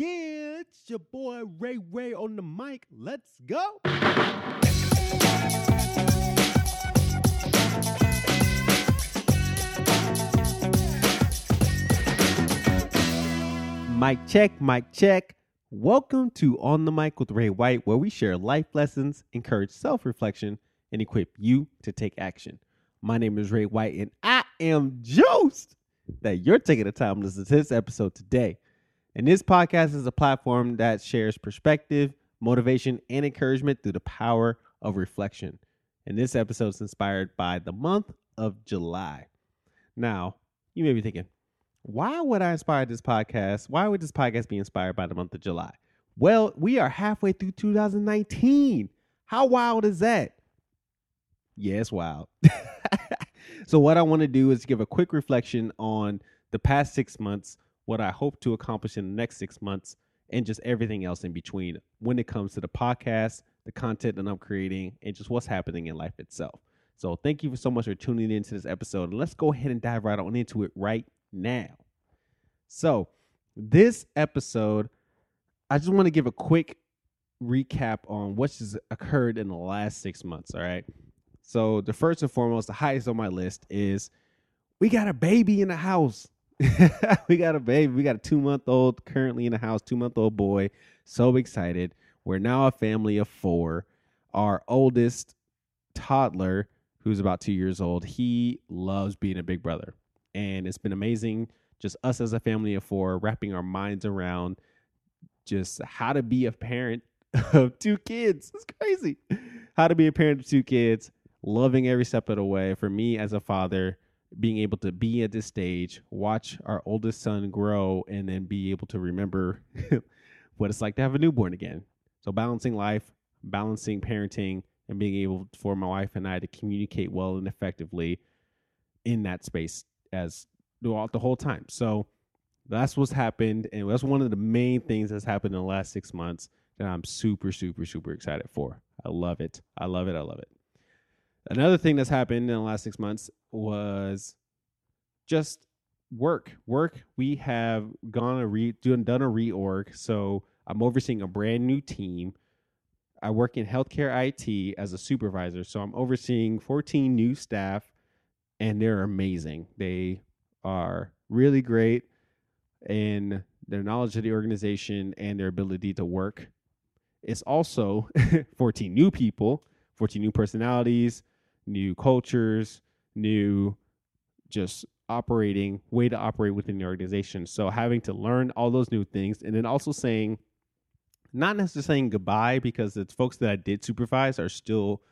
Yeah, it's your boy Ray Ray on the mic. Let's go. Mic check, mic check. Welcome to On the Mic with Ray White, where we share life lessons, encourage self reflection, and equip you to take action. My name is Ray White, and I am juiced that you're taking the time to listen to this episode today. And this podcast is a platform that shares perspective, motivation, and encouragement through the power of reflection. And this episode is inspired by the month of July. Now, you may be thinking, why would I inspire this podcast? Why would this podcast be inspired by the month of July? Well, we are halfway through 2019. How wild is that? Yeah, wild. so, what I want to do is give a quick reflection on the past six months, what I hope to accomplish in the next six months, and just everything else in between when it comes to the podcast, the content that I'm creating, and just what's happening in life itself. So, thank you so much for tuning into this episode. Let's go ahead and dive right on into it right now. So, this episode, I just want to give a quick recap on what's just occurred in the last six months. All right. So, the first and foremost, the highest on my list is we got a baby in the house. we got a baby. We got a two month old currently in the house, two month old boy. So excited. We're now a family of four. Our oldest toddler, who's about two years old, he loves being a big brother and it's been amazing just us as a family of four wrapping our minds around just how to be a parent of two kids it's crazy how to be a parent of two kids loving every step of the way for me as a father being able to be at this stage watch our oldest son grow and then be able to remember what it's like to have a newborn again so balancing life balancing parenting and being able for my wife and i to communicate well and effectively in that space as throughout the whole time. So that's what's happened, and that's one of the main things that's happened in the last six months that I'm super, super, super excited for. I love it. I love it. I love it. Another thing that's happened in the last six months was just work. Work. We have gone a re done done a reorg. So I'm overseeing a brand new team. I work in healthcare IT as a supervisor. So I'm overseeing 14 new staff and they're amazing. They are really great in their knowledge of the organization and their ability to work. It's also 14 new people, 14 new personalities, new cultures, new just operating way to operate within the organization. So having to learn all those new things and then also saying not necessarily saying goodbye because the folks that I did supervise are still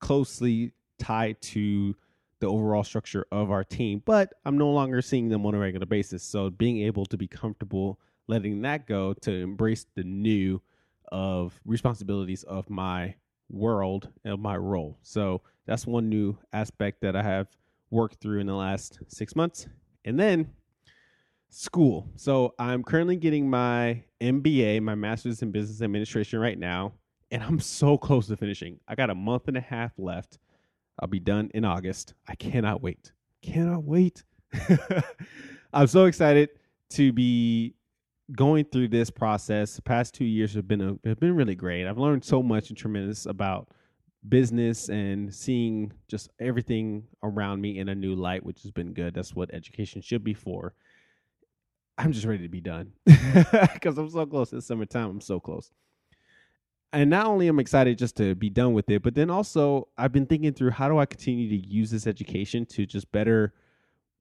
closely tied to the overall structure of our team, but I'm no longer seeing them on a regular basis. So being able to be comfortable letting that go to embrace the new of responsibilities of my world of my role. So that's one new aspect that I have worked through in the last six months. And then school. So I'm currently getting my MBA, my master's in business administration right now, and I'm so close to finishing. I got a month and a half left I'll be done in August. I cannot wait. Cannot wait. I'm so excited to be going through this process. The past two years have been a, have been really great. I've learned so much and tremendous about business and seeing just everything around me in a new light, which has been good. That's what education should be for. I'm just ready to be done because I'm so close. It's summertime. I'm so close and not only am I excited just to be done with it, but then also I've been thinking through how do I continue to use this education to just better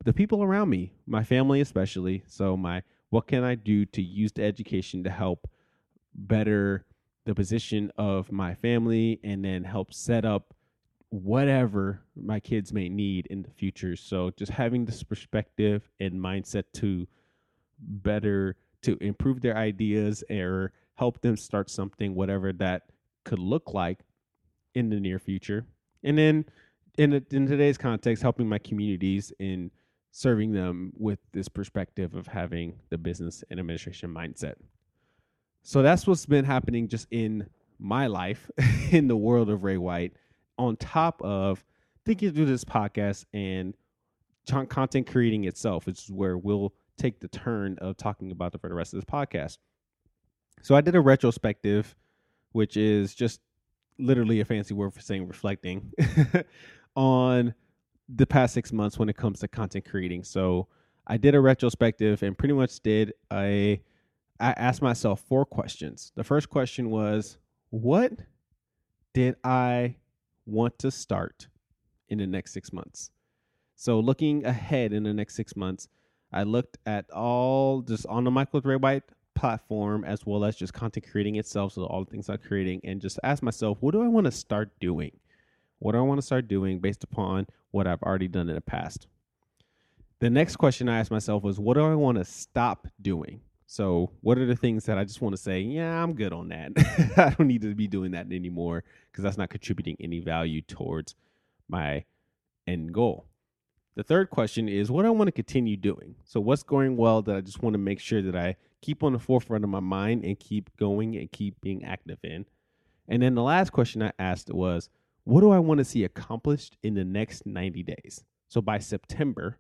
the people around me, my family especially. So my what can I do to use the education to help better the position of my family and then help set up whatever my kids may need in the future. So just having this perspective and mindset to better to improve their ideas or help them start something, whatever that could look like in the near future. And then in, in today's context, helping my communities in serving them with this perspective of having the business and administration mindset. So that's what's been happening just in my life, in the world of Ray White, on top of thinking through this podcast and content creating itself, which is where we'll take the turn of talking about it for the rest of this podcast. So I did a retrospective, which is just literally a fancy word for saying reflecting on the past six months when it comes to content creating. So I did a retrospective and pretty much did a I asked myself four questions. The first question was, what did I want to start in the next six months? So looking ahead in the next six months, I looked at all just on the Mic with Ray White platform as well as just content creating itself. So all the things I'm creating and just ask myself, what do I want to start doing? What do I want to start doing based upon what I've already done in the past? The next question I asked myself was, what do I want to stop doing? So, what are the things that I just want to say, yeah, I'm good on that. I don't need to be doing that anymore because that's not contributing any value towards my end goal. The third question is what I want to continue doing. So, what's going well that I just want to make sure that I keep on the forefront of my mind and keep going and keep being active in. And then the last question I asked was, what do I want to see accomplished in the next 90 days? So, by September,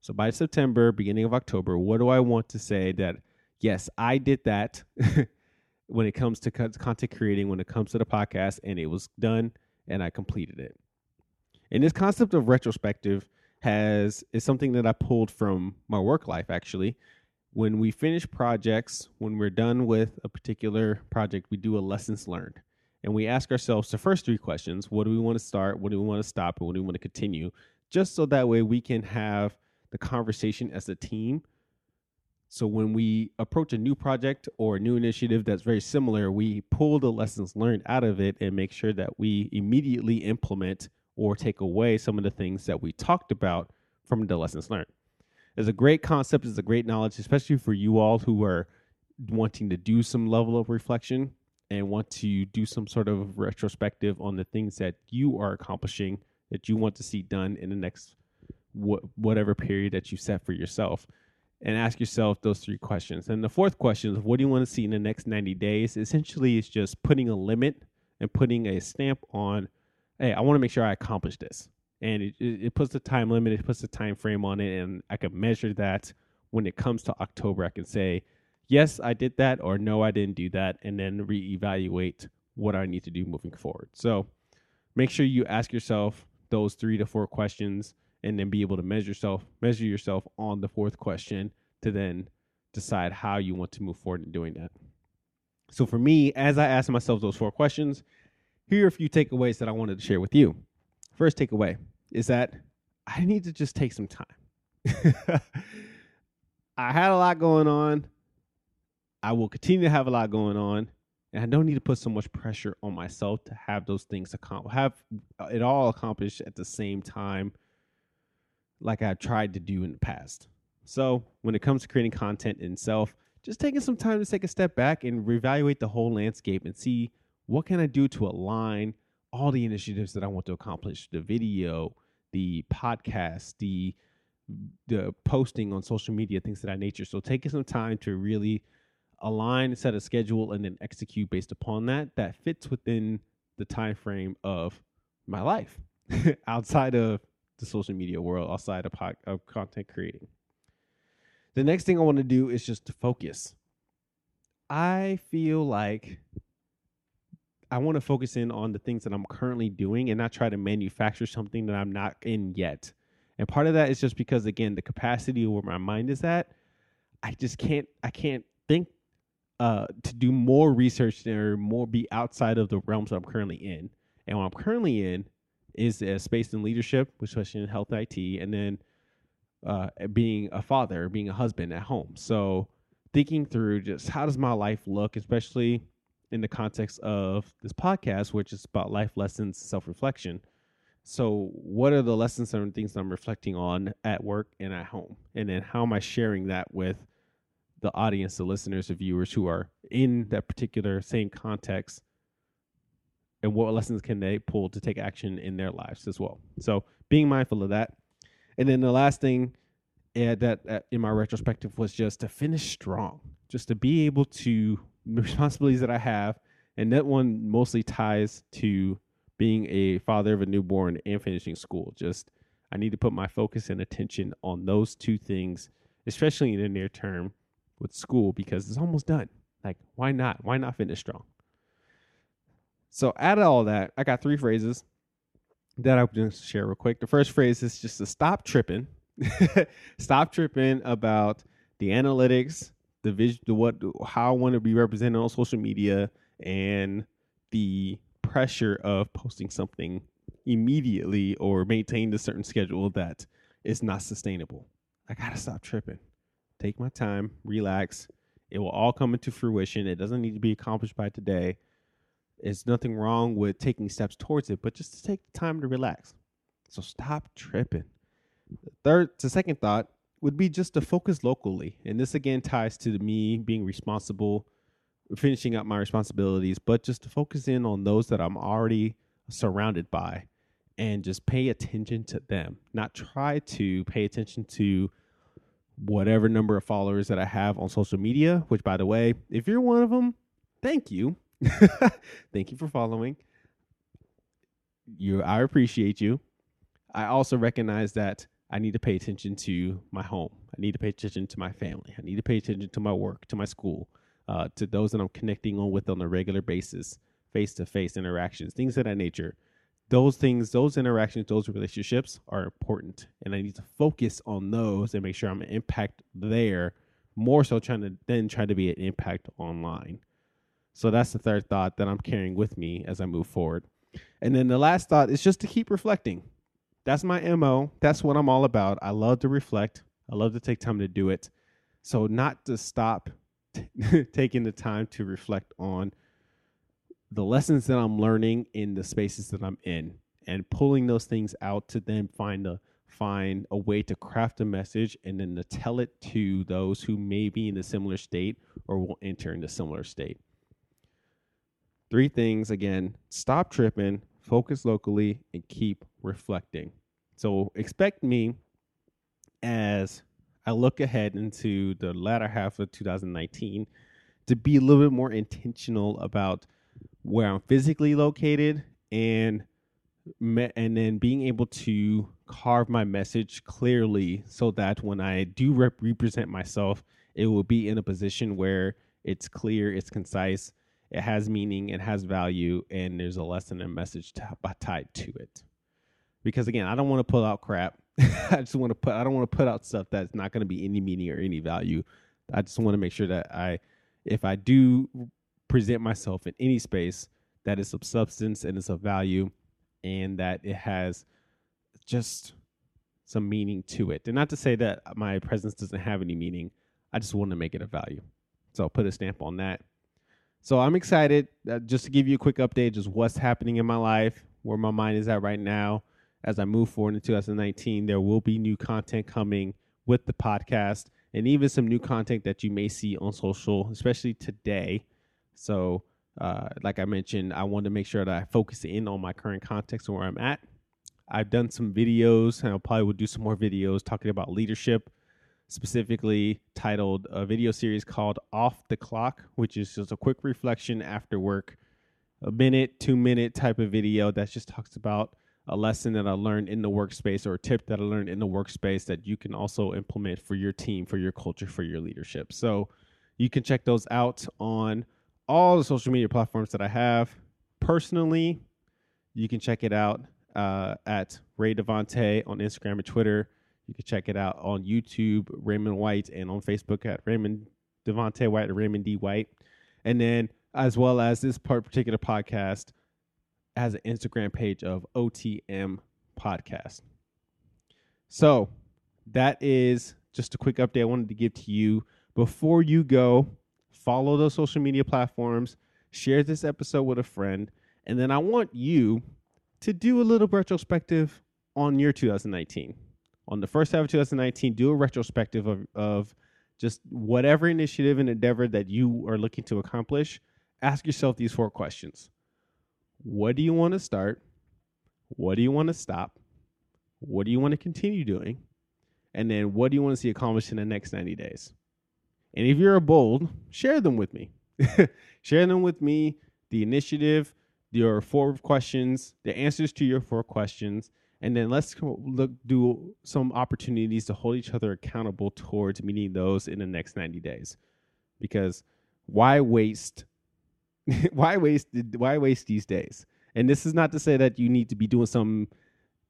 so by September, beginning of October, what do I want to say that yes, I did that when it comes to content creating, when it comes to the podcast, and it was done and I completed it. And this concept of retrospective has is something that I pulled from my work life actually. When we finish projects, when we're done with a particular project, we do a lessons learned. And we ask ourselves the first three questions what do we want to start? What do we want to stop? And what do we want to continue? Just so that way we can have the conversation as a team so when we approach a new project or a new initiative that's very similar, we pull the lessons learned out of it and make sure that we immediately implement or take away some of the things that we talked about from the lessons learned. It's a great concept, it's a great knowledge, especially for you all who are wanting to do some level of reflection and want to do some sort of retrospective on the things that you are accomplishing that you want to see done in the next wh- whatever period that you set for yourself and ask yourself those three questions. And the fourth question is what do you want to see in the next 90 days? Essentially, it's just putting a limit and putting a stamp on, hey, I want to make sure I accomplish this. And it, it puts the time limit, it puts the time frame on it, and I can measure that when it comes to October. I can say, yes, I did that, or no, I didn't do that, and then reevaluate what I need to do moving forward. So make sure you ask yourself those three to four questions and then be able to measure yourself measure yourself on the fourth question to then decide how you want to move forward in doing that. So for me, as I asked myself those four questions, here are a few takeaways that I wanted to share with you. First takeaway is that I need to just take some time. I had a lot going on. I will continue to have a lot going on, and I don't need to put so much pressure on myself to have those things accomplished, have uh, it all accomplished at the same time like I tried to do in the past. So, when it comes to creating content itself, just taking some time to take a step back and reevaluate the whole landscape and see what can I do to align all the initiatives that I want to accomplish, the video, the podcast, the the posting on social media, things of that nature. So taking some time to really align, set a schedule, and then execute based upon that that fits within the time frame of my life outside of the social media world outside of, pod, of content creating. The next thing I want to do is just to focus. I feel like I want to focus in on the things that I'm currently doing and not try to manufacture something that I'm not in yet. And part of that is just because again, the capacity where my mind is at, I just can't I can't think uh, to do more research or more be outside of the realms I'm currently in. And what I'm currently in is space and leadership, which especially in health IT, and then uh, being a father, being a husband at home. So thinking through just how does my life look, especially in the context of this podcast, which is about life lessons, self reflection. So, what are the lessons and things I'm reflecting on at work and at home? And then how am I sharing that with the audience, the listeners, the viewers who are in that particular same context and what lessons can they pull to take action in their lives as well. So being mindful of that. And then the last thing uh, that uh, in my retrospective was just to finish strong, just to be able to the responsibilities that I have, and that one mostly ties to being a father of a newborn and finishing school. Just I need to put my focus and attention on those two things, especially in the near term with school because it's almost done. Like, why not? Why not finish strong? So, out of all that, I got three phrases that I'm going to share real quick. The first phrase is just to stop tripping. stop tripping about the analytics, the vision, the what, how I want to be represented on social media, and the pressure of posting something immediately or maintain a certain schedule that is not sustainable. I gotta stop tripping. Take my time, relax. It will all come into fruition. It doesn't need to be accomplished by today. There's nothing wrong with taking steps towards it, but just to take the time to relax. So stop tripping. The third, the second thought would be just to focus locally. And this again ties to me being responsible, finishing up my responsibilities, but just to focus in on those that I'm already surrounded by and just pay attention to them, not try to pay attention to whatever number of followers that I have on social media, which by the way, if you're one of them, thank you. thank you for following. You I appreciate you. I also recognize that I need to pay attention to my home. I need to pay attention to my family. I need to pay attention to my work, to my school, uh, to those that I'm connecting on with on a regular basis, face to face interactions, things of that nature those things, those interactions, those relationships are important. And I need to focus on those and make sure I'm an impact there, more so trying to then try to be an impact online. So that's the third thought that I'm carrying with me as I move forward. And then the last thought is just to keep reflecting. That's my MO. That's what I'm all about. I love to reflect. I love to take time to do it. So not to stop t- taking the time to reflect on the lessons that I'm learning in the spaces that I'm in and pulling those things out to then find a find a way to craft a message and then to tell it to those who may be in a similar state or will enter into a similar state. Three things again, stop tripping, focus locally, and keep reflecting. So expect me as I look ahead into the latter half of 2019 to be a little bit more intentional about where I'm physically located and and then being able to carve my message clearly so that when I do rep- represent myself, it will be in a position where it's clear, it's concise, it has meaning, it has value, and there's a lesson and message t- tied to it. Because again, I don't want to pull out crap. I just want to put. I don't want to put out stuff that's not going to be any meaning or any value. I just want to make sure that I, if I do present myself in any space that is of substance and is of value and that it has just some meaning to it. And not to say that my presence doesn't have any meaning, I just want to make it a value. So I'll put a stamp on that. So I'm excited uh, just to give you a quick update, just what's happening in my life, where my mind is at right now. As I move forward in 2019, there will be new content coming with the podcast and even some new content that you may see on social, especially today. So, uh, like I mentioned, I want to make sure that I focus in on my current context and where I'm at. I've done some videos, and I probably will do some more videos talking about leadership, specifically titled a video series called Off the Clock, which is just a quick reflection after work, a minute, two minute type of video that just talks about a lesson that I learned in the workspace or a tip that I learned in the workspace that you can also implement for your team, for your culture, for your leadership. So you can check those out on all the social media platforms that I have. Personally, you can check it out uh, at Ray Devante on Instagram and Twitter. You can check it out on YouTube, Raymond White, and on Facebook at Raymond Devante White or Raymond D. White. And then, as well as this part particular podcast, has an Instagram page of OTM Podcast. So that is just a quick update I wanted to give to you before you go follow those social media platforms, share this episode with a friend, and then I want you to do a little retrospective on your 2019. On the first half of 2019, do a retrospective of, of just whatever initiative and endeavor that you are looking to accomplish. Ask yourself these four questions What do you want to start? What do you want to stop? What do you want to continue doing? And then what do you want to see accomplished in the next 90 days? And if you're a bold, share them with me. share them with me, the initiative, your four questions, the answers to your four questions, and then let's look do some opportunities to hold each other accountable towards meeting those in the next 90 days. Because why waste why waste why waste these days? And this is not to say that you need to be doing something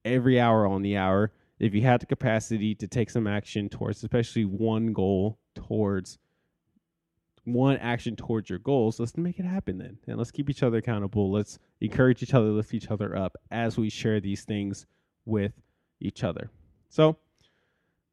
every hour on the hour. If you have the capacity to take some action towards especially one goal towards one action towards your goals, let's make it happen then. And let's keep each other accountable. Let's encourage each other, lift each other up as we share these things with each other. So,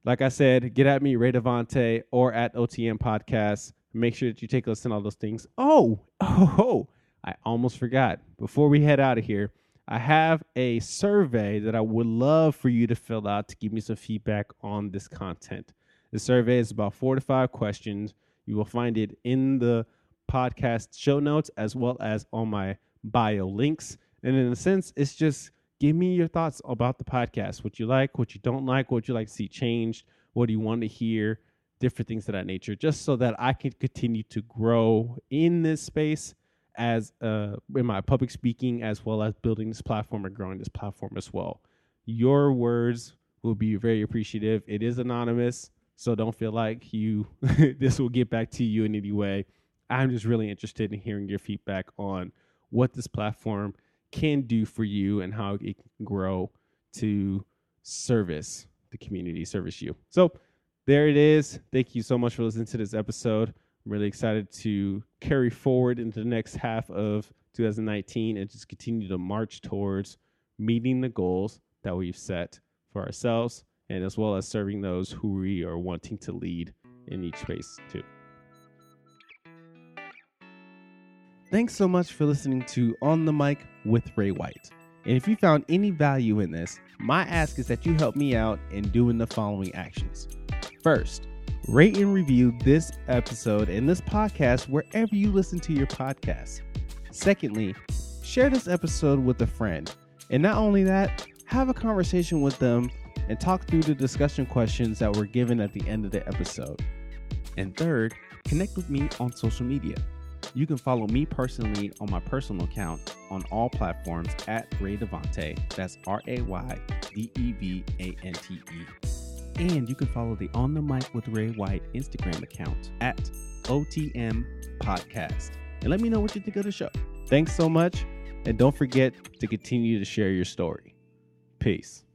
like I said, get at me, Ray Devante, or at OTM Podcast. Make sure that you take a listen to all those things. Oh, oh, I almost forgot. Before we head out of here, I have a survey that I would love for you to fill out to give me some feedback on this content. The survey is about four to five questions. You will find it in the podcast show notes as well as on my bio links. And in a sense, it's just give me your thoughts about the podcast what you like, what you don't like, what you like to see changed, what do you want to hear, different things of that nature, just so that I can continue to grow in this space as uh, in my public speaking, as well as building this platform and growing this platform as well. Your words will be very appreciative. It is anonymous, so don't feel like you this will get back to you in any way. I'm just really interested in hearing your feedback on what this platform can do for you and how it can grow to service the community, service you. So there it is. Thank you so much for listening to this episode. I'm really excited to carry forward into the next half of 2019 and just continue to march towards meeting the goals that we've set for ourselves and as well as serving those who we are wanting to lead in each space too. Thanks so much for listening to On the Mic with Ray White. And if you found any value in this, my ask is that you help me out in doing the following actions. First, rate and review this episode and this podcast wherever you listen to your podcast. Secondly, share this episode with a friend. And not only that, have a conversation with them and talk through the discussion questions that were given at the end of the episode. And third, connect with me on social media. You can follow me personally on my personal account on all platforms at Ray Devante. That's R A Y D E V A N T E. And you can follow the On the Mic with Ray White Instagram account at OTM Podcast. And let me know what you think of the show. Thanks so much. And don't forget to continue to share your story. Peace.